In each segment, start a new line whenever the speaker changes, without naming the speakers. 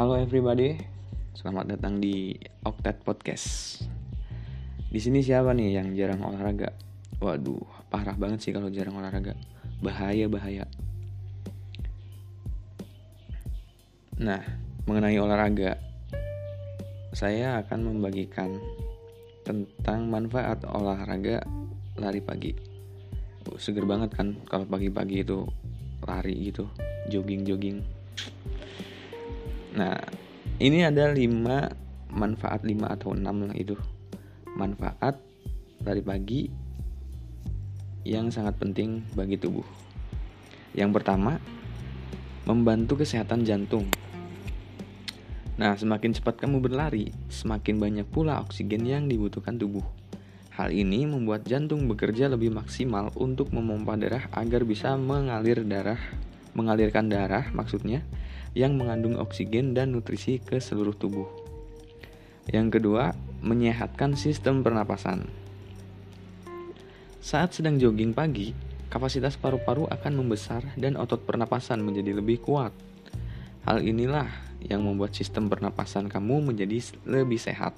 Halo everybody, selamat datang di Octet Podcast. Di sini siapa nih yang jarang olahraga? Waduh, parah banget sih kalau jarang olahraga. Bahaya bahaya. Nah, mengenai olahraga, saya akan membagikan tentang manfaat olahraga lari pagi. Oh, seger banget kan kalau pagi-pagi itu lari gitu, jogging-jogging. Nah, ini ada 5 manfaat 5 atau 6 lah itu. Manfaat lari pagi yang sangat penting bagi tubuh. Yang pertama, membantu kesehatan jantung. Nah, semakin cepat kamu berlari, semakin banyak pula oksigen yang dibutuhkan tubuh. Hal ini membuat jantung bekerja lebih maksimal untuk memompa darah agar bisa mengalir darah, mengalirkan darah maksudnya yang mengandung oksigen dan nutrisi ke seluruh tubuh. Yang kedua, menyehatkan sistem pernapasan. Saat sedang jogging pagi, kapasitas paru-paru akan membesar dan otot pernapasan menjadi lebih kuat. Hal inilah yang membuat sistem pernapasan kamu menjadi lebih sehat.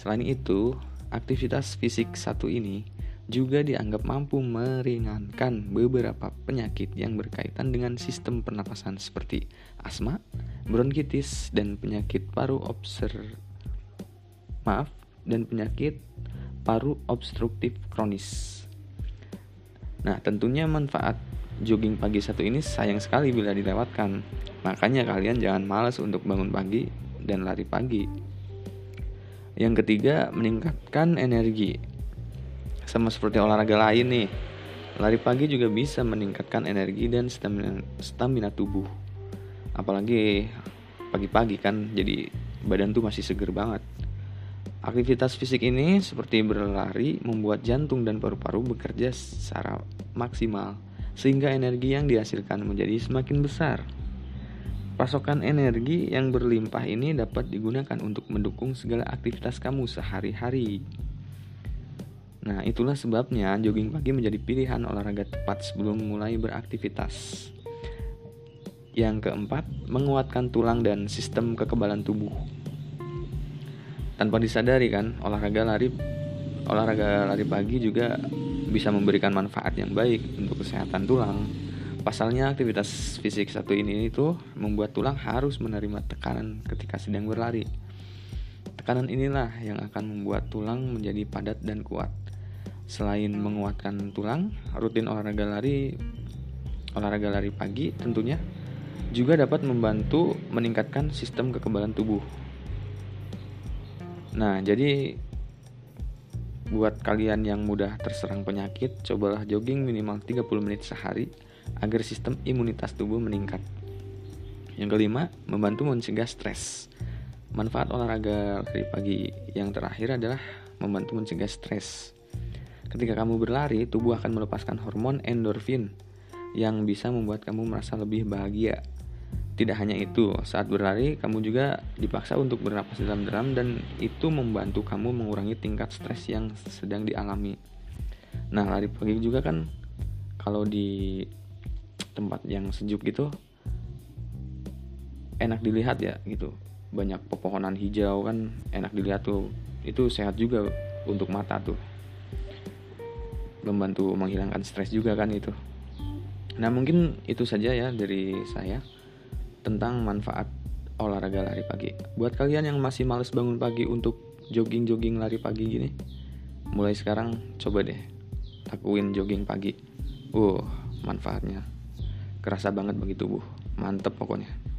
Selain itu, aktivitas fisik satu ini juga dianggap mampu meringankan beberapa penyakit yang berkaitan dengan sistem pernapasan seperti asma, bronkitis, dan penyakit paru obser maaf dan penyakit paru obstruktif kronis. Nah, tentunya manfaat jogging pagi satu ini sayang sekali bila dilewatkan. Makanya kalian jangan malas untuk bangun pagi dan lari pagi. Yang ketiga, meningkatkan energi. Sama seperti olahraga lain nih. Lari pagi juga bisa meningkatkan energi dan stamina, stamina tubuh. Apalagi pagi-pagi kan jadi badan tuh masih seger banget. Aktivitas fisik ini seperti berlari membuat jantung dan paru-paru bekerja secara maksimal sehingga energi yang dihasilkan menjadi semakin besar. Pasokan energi yang berlimpah ini dapat digunakan untuk mendukung segala aktivitas kamu sehari-hari. Nah, itulah sebabnya jogging pagi menjadi pilihan olahraga tepat sebelum mulai beraktivitas. Yang keempat, menguatkan tulang dan sistem kekebalan tubuh. Tanpa disadari kan, olahraga lari olahraga lari pagi juga bisa memberikan manfaat yang baik untuk kesehatan tulang. Pasalnya aktivitas fisik satu ini itu membuat tulang harus menerima tekanan ketika sedang berlari. Tekanan inilah yang akan membuat tulang menjadi padat dan kuat. Selain menguatkan tulang, rutin olahraga lari olahraga lari pagi tentunya juga dapat membantu meningkatkan sistem kekebalan tubuh. Nah, jadi Buat kalian yang mudah terserang penyakit, cobalah jogging minimal 30 menit sehari agar sistem imunitas tubuh meningkat. Yang kelima, membantu mencegah stres. Manfaat olahraga lari pagi yang terakhir adalah membantu mencegah stres. Ketika kamu berlari, tubuh akan melepaskan hormon endorfin yang bisa membuat kamu merasa lebih bahagia tidak hanya itu, saat berlari kamu juga dipaksa untuk bernapas dalam-dalam dan itu membantu kamu mengurangi tingkat stres yang sedang dialami. Nah, lari pagi juga kan kalau di tempat yang sejuk gitu enak dilihat ya gitu. Banyak pepohonan hijau kan enak dilihat tuh. Itu sehat juga untuk mata tuh. Membantu menghilangkan stres juga kan itu. Nah, mungkin itu saja ya dari saya tentang manfaat olahraga lari pagi. Buat kalian yang masih males bangun pagi untuk jogging-jogging lari pagi gini, mulai sekarang coba deh lakuin jogging pagi. Uh, manfaatnya kerasa banget bagi tubuh. Mantep pokoknya.